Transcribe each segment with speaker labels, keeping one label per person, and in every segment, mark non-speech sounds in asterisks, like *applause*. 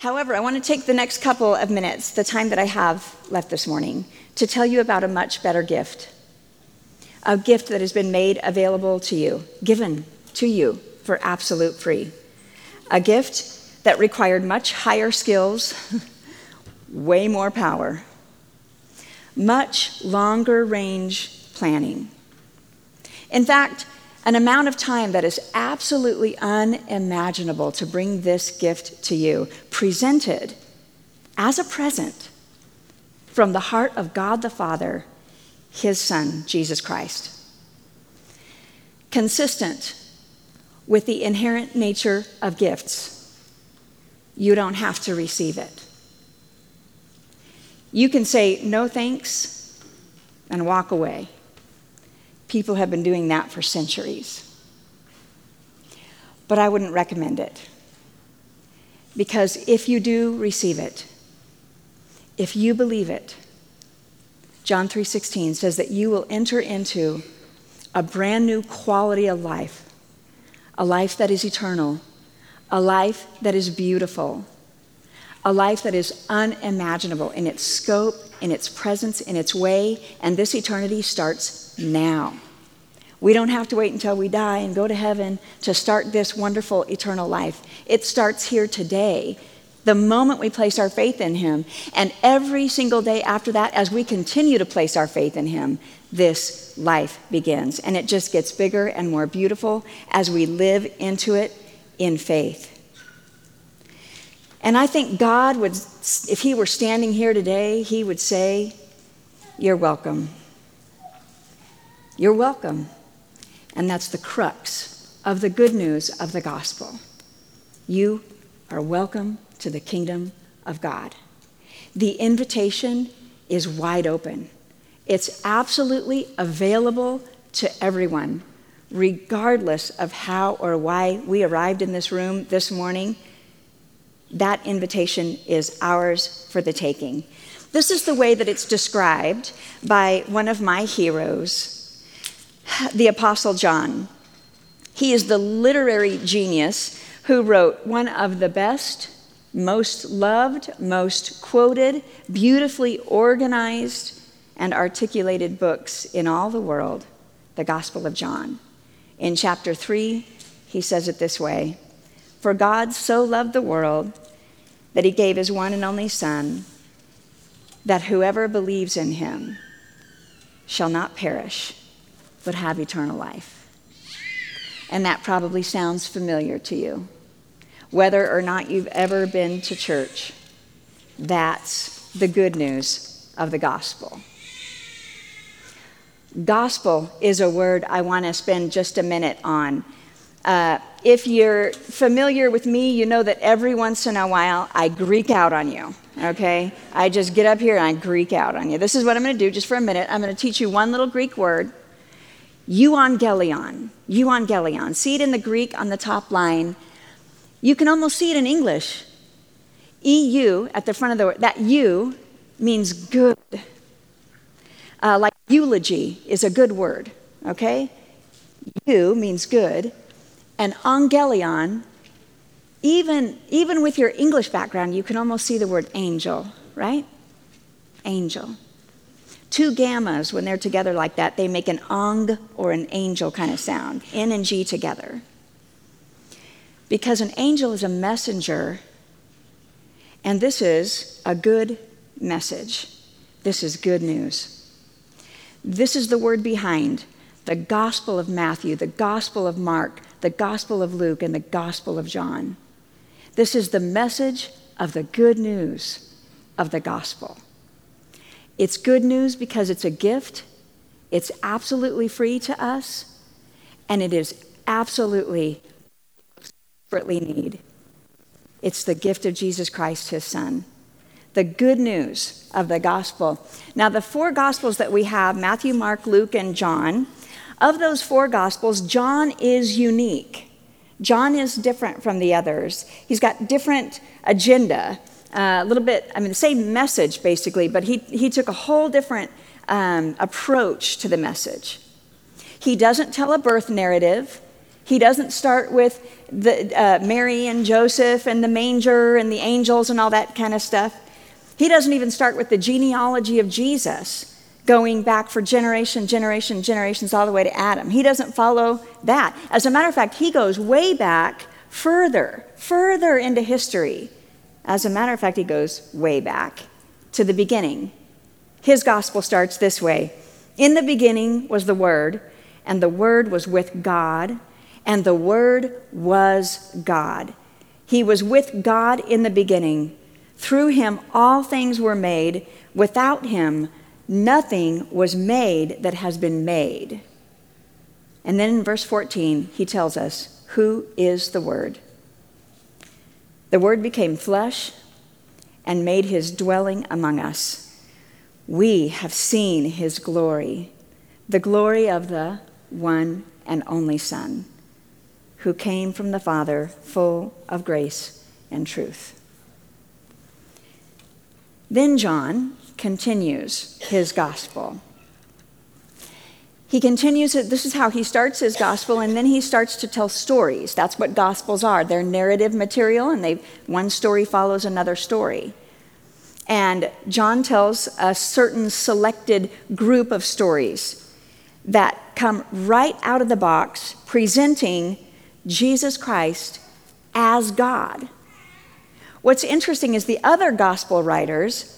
Speaker 1: However, I want to take the next couple of minutes, the time that I have left this morning, to tell you about a much better gift. A gift that has been made available to you, given to you for absolute free. A gift that required much higher skills, *laughs* way more power, much longer range planning. In fact, an amount of time that is absolutely unimaginable to bring this gift to you, presented as a present from the heart of God the Father, His Son, Jesus Christ. Consistent with the inherent nature of gifts, you don't have to receive it. You can say no thanks and walk away. People have been doing that for centuries. But I wouldn't recommend it. Because if you do receive it, if you believe it, John 3:16 says that you will enter into a brand new quality of life, a life that is eternal, a life that is beautiful, a life that is unimaginable in its scope, in its presence, in its way, and this eternity starts now. We don't have to wait until we die and go to heaven to start this wonderful eternal life. It starts here today, the moment we place our faith in Him. And every single day after that, as we continue to place our faith in Him, this life begins. And it just gets bigger and more beautiful as we live into it in faith. And I think God would, if He were standing here today, He would say, You're welcome. You're welcome. And that's the crux of the good news of the gospel. You are welcome to the kingdom of God. The invitation is wide open, it's absolutely available to everyone, regardless of how or why we arrived in this room this morning that invitation is ours for the taking. This is the way that it's described by one of my heroes, the Apostle John. He is the literary genius who wrote one of the best, most loved, most quoted, beautifully organized, and articulated books in all the world, the Gospel of John. In chapter 3, he says it this way For God so loved the world that he gave his one and only Son, that whoever believes in him shall not perish, but have eternal life. And that probably sounds familiar to you. Whether or not you've ever been to church, that's the good news of the gospel. Gospel is a word I want to spend just a minute on uh, if you're familiar with me, you know that every once in a while I Greek out on you, okay? I just get up here and I Greek out on you. This is what I'm to do just for a minute. I'm to teach you one little Greek word euangelion. Euangelion. See it in the Greek on the top line. You can almost see it in English. EU at the front of the word, that U means good. Uh, like eulogy is a good word, okay? U means good. And angelion, even, even with your English background, you can almost see the word angel, right? Angel. Two gammas, when they're together like that, they make an ang or an angel kind of sound, N and G together. Because an angel is a messenger, and this is a good message. This is good news. This is the word behind the Gospel of Matthew, the Gospel of Mark, the Gospel of Luke, and the Gospel of John. This is the message of the good news of the gospel. It's good news because it's a gift, it's absolutely free to us, and it is absolutely desperately need. It's the gift of Jesus Christ, his son. The good news of the gospel. Now, the four gospels that we have Matthew, Mark, Luke, and John of those four Gospels, John is unique. John is different from the others. He's got different agenda, uh, a little bit, I mean, the same message basically, but he, he took a whole different um, approach to the message. He doesn't tell a birth narrative. He doesn't start with the, uh, Mary and Joseph and the manger and the angels and all that kind of stuff. He doesn't even start with the genealogy of Jesus, going back for generation, generation, generations all the way to Adam. He doesn't follow that. As a matter of fact, he goes way back further, further into history. As a matter of fact, he goes way back to the beginning. His gospel starts this way In the beginning was the Word, and the Word was with God, and the Word was God. He was with God in the beginning. Through him, all things were made. Without him, nothing was made that has been made. And then in verse 14, he tells us, Who is the Word? The Word became flesh and made his dwelling among us. We have seen his glory, the glory of the one and only Son, who came from the Father, full of grace and truth. Then John continues his gospel. He continues, this is how he starts his gospel, and then he starts to tell stories. That's what gospels are. They're narrative material, and they, one story follows another story. And John tells a certain selected group of stories that come right out of the box presenting Jesus Christ as God. What's interesting is the other gospel writers,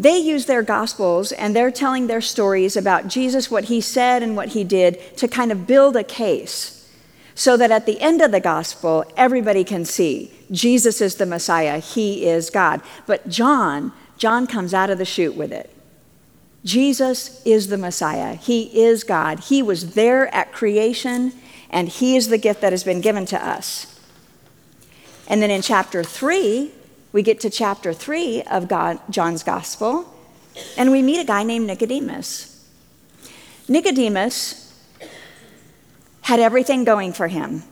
Speaker 1: they use their gospels and they're telling their stories about Jesus, what he said and what he did, to kind of build a case so that at the end of the gospel, everybody can see Jesus is the Messiah, he is God. But John, John comes out of the chute with it. Jesus is the Messiah. He is God. He was there at creation, and He is the gift that has been given to us. And then in chapter 3, we get to chapter 3 of God, John's Gospel, and we meet a guy named Nicodemus. Nicodemus had everything going for him.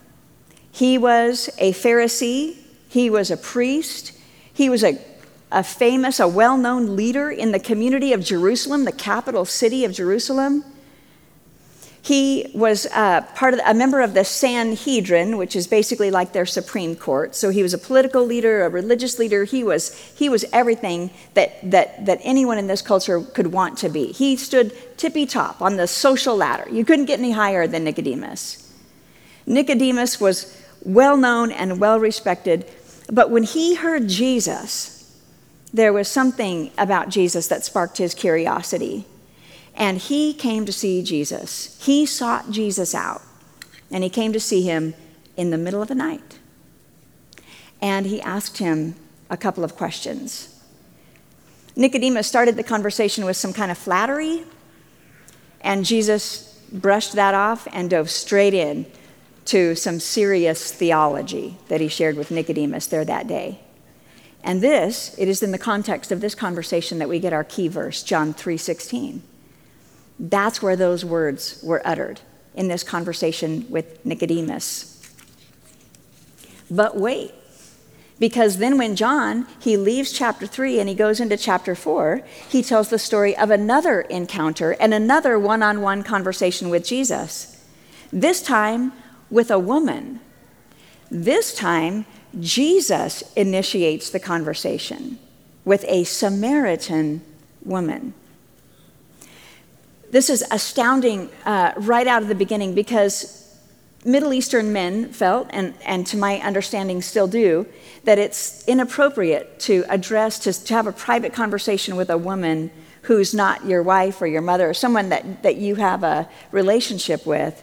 Speaker 1: He was a Pharisee, he was a priest, he was a a famous, a well known leader in the community of Jerusalem, the capital city of Jerusalem. He was uh, part of a member of the Sanhedrin, which is basically like their Supreme Court. So he was a political leader, a religious leader. He was, he was everything that, that, that anyone in this culture could want to be. He stood tippy top on the social ladder. You couldn't get any higher than Nicodemus. Nicodemus was well known and well respected, but when he heard Jesus, there was something about Jesus that sparked his curiosity. And he came to see Jesus. He sought Jesus out, and he came to see him in the middle of the night. And he asked him a couple of questions. Nicodemus started the conversation with some kind of flattery, and Jesus brushed that off and dove straight in to some serious theology that he shared with Nicodemus there that day. And this, it is in the context of this conversation that we get our key verse, John 3:16. That's where those words were uttered in this conversation with Nicodemus. But wait, because then when John, he leaves chapter 3 and he goes into chapter 4, he tells the story of another encounter and another one-on-one conversation with Jesus. This time with a woman. This time Jesus initiates the conversation with a Samaritan woman. This is astounding uh, right out of the beginning because Middle Eastern men felt, and, and to my understanding still do, that it's inappropriate to address, to, to have a private conversation with a woman who's not your wife or your mother or someone that, that you have a relationship with.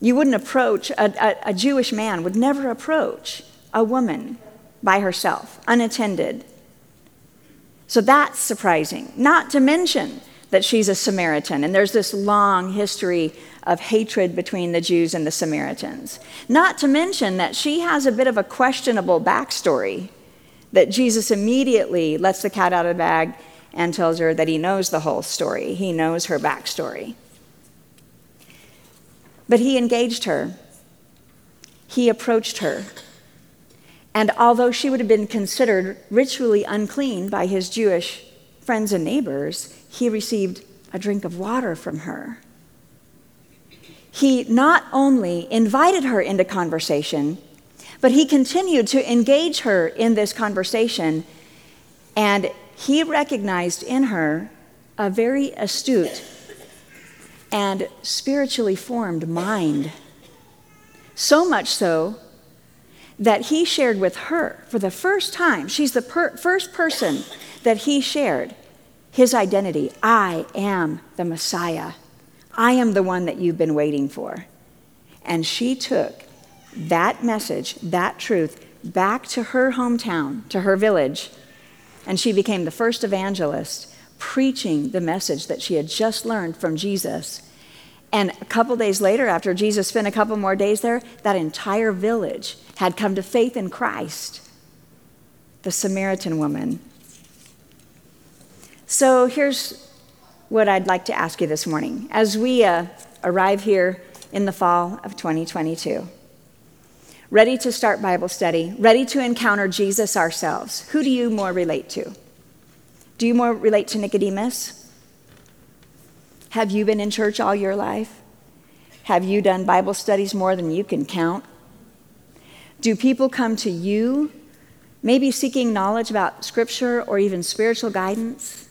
Speaker 1: You wouldn't approach, a, a, a Jewish man would never approach a woman by herself, unattended. So that's surprising. Not to mention that she's a Samaritan, and there's this long history of hatred between the Jews and the Samaritans. Not to mention that she has a bit of a questionable backstory, that Jesus immediately lets the cat out of the bag and tells her that he knows the whole story, he knows her backstory. But he engaged her, he approached her. And although she would have been considered ritually unclean by his Jewish friends and neighbors, he received a drink of water from her. he not only invited her into conversation, but he continued to engage her in this conversation. And he recognized in her a very astute and spiritually formed mind. So much so that he shared with her for the first time, she's the per- first person that he shared his identity. I am the Messiah. I am the one that you've been waiting for. And she took that message, that truth, back to her hometown, to her village, and she became the first evangelist preaching the message that she had just learned from Jesus. And a couple days later, after Jesus spent a couple more days there, that entire village had come to faith in Christ. The Samaritan woman. So here's what I'd like to ask you this morning as we uh, arrive here in the fall of 2022. Ready to start Bible study, ready to encounter Jesus ourselves. Who do you more relate to? Do you more relate to Nicodemus? Have you been in church all your life? Have you done Bible studies more than you can count? Do people come to you, maybe seeking knowledge about Scripture or even spiritual guidance?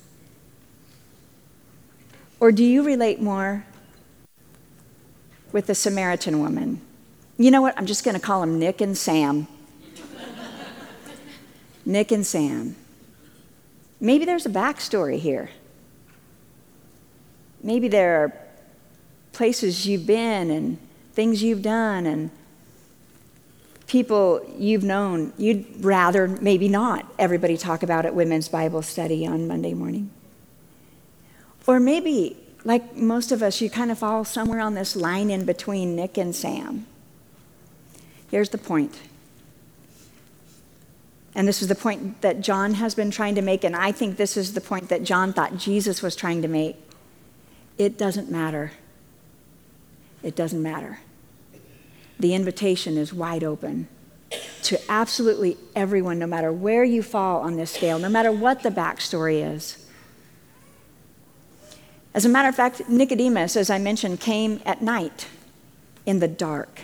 Speaker 1: Or do you relate more with the Samaritan woman? You know what? I'm just going to call them Nick and Sam. Nick and Sam. Maybe there's a backstory here. Maybe there are places you've been and things you've done and people you've known you'd rather maybe not everybody talk about at women's Bible study on Monday morning. Or maybe, like most of us, you kind of fall somewhere on this line in between Nick and Sam. Here's the point. And this is the point that John has been trying to make, and I think this is the point that John thought Jesus was trying to make. It doesn't matter. It doesn't matter. The invitation is wide open to absolutely everyone, no matter where you fall on this scale, no matter what the backstory is. As a matter of fact, Nicodemus, as I mentioned, came at night in the dark.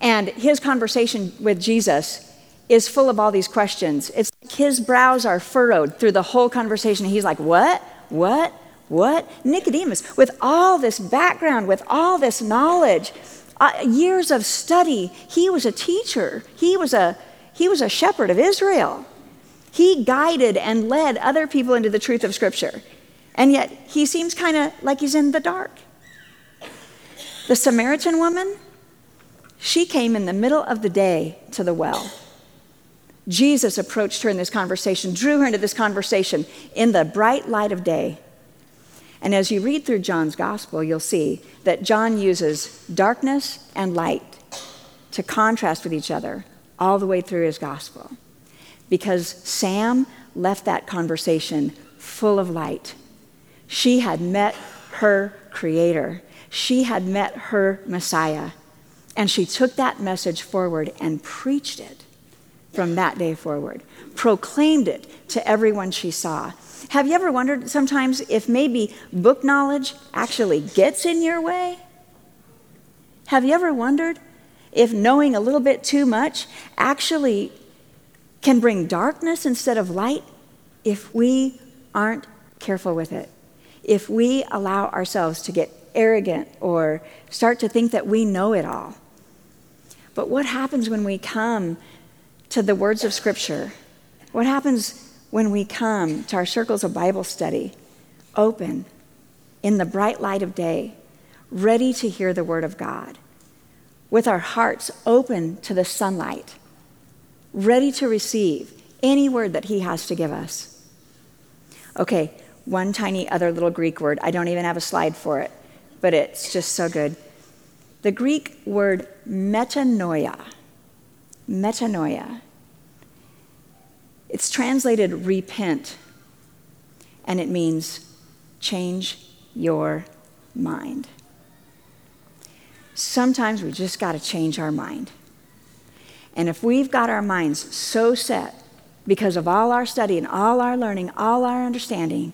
Speaker 1: And his conversation with Jesus is full of all these questions. It's like his brows are furrowed through the whole conversation. He's like, What? What? What? Nicodemus, with all this background, with all this knowledge, uh, years of study, he was a teacher. He was a, he was a shepherd of Israel. He guided and led other people into the truth of Scripture. And yet, he seems kind of like he's in the dark. The Samaritan woman, she came in the middle of the day to the well. Jesus approached her in this conversation, drew her into this conversation in the bright light of day. And as you read through John's gospel, you'll see that John uses darkness and light to contrast with each other all the way through his gospel. Because Sam left that conversation full of light she had met her Creator, she had met her Messiah. And she took that message forward and preached it from that day forward, proclaimed it to everyone she saw. Have you ever wondered sometimes if maybe book knowledge actually gets in your way? Have you ever wondered if knowing a little bit too much actually can bring darkness instead of light if we aren't careful with it? If we allow ourselves to get arrogant or start to think that we know it all. But what happens when we come to the words of Scripture? What happens when we come to our circles of Bible study, open, in the bright light of day, ready to hear the Word of God, with our hearts open to the sunlight, ready to receive any word that He has to give us? Okay, one tiny other little Greek word. I don't even have a slide for it, but it's just so good. The Greek word metanoia. Metanoia. It's translated repent, and it means change your mind. Sometimes we just got to change our mind. And if we've got our minds so set because of all our study and all our learning, all our understanding,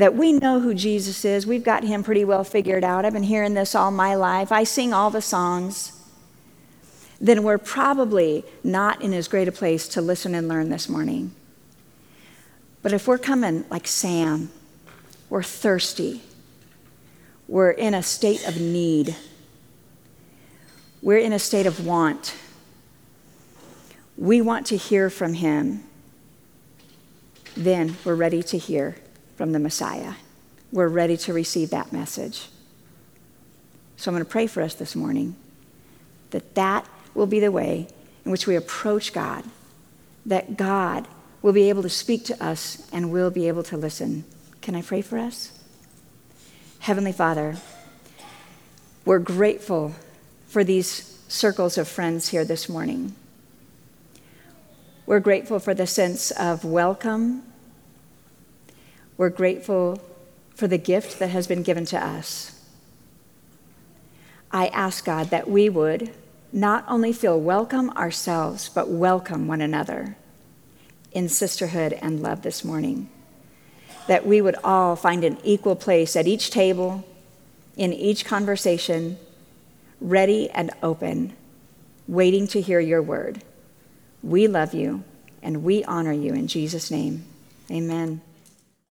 Speaker 1: that we know who Jesus is. We've got him pretty well figured out. I've been hearing this all my life. I sing all the songs. Then we're probably not in as great a place to listen and learn this morning. But if we're coming like Sam, we're thirsty, we're in a state of need, we're in a state of want. We want to hear from him. Then we're ready to hear from the Messiah. We're ready to receive that message. So I'm going to pray for us this morning that that will be the way in which we approach God, that God will be able to speak to us and we'll be able to listen. Can I pray for us? Heavenly Father, we're grateful for these circles of friends here this morning. We're grateful for the sense of welcome. We're grateful for the gift that has been given to us. I ask God that we would not only feel welcome ourselves, but welcome one another in sisterhood and love this morning. That we would all find an equal place at each table, in each conversation, ready and open, waiting to hear your word. We love you and we honor you in Jesus' name. Amen.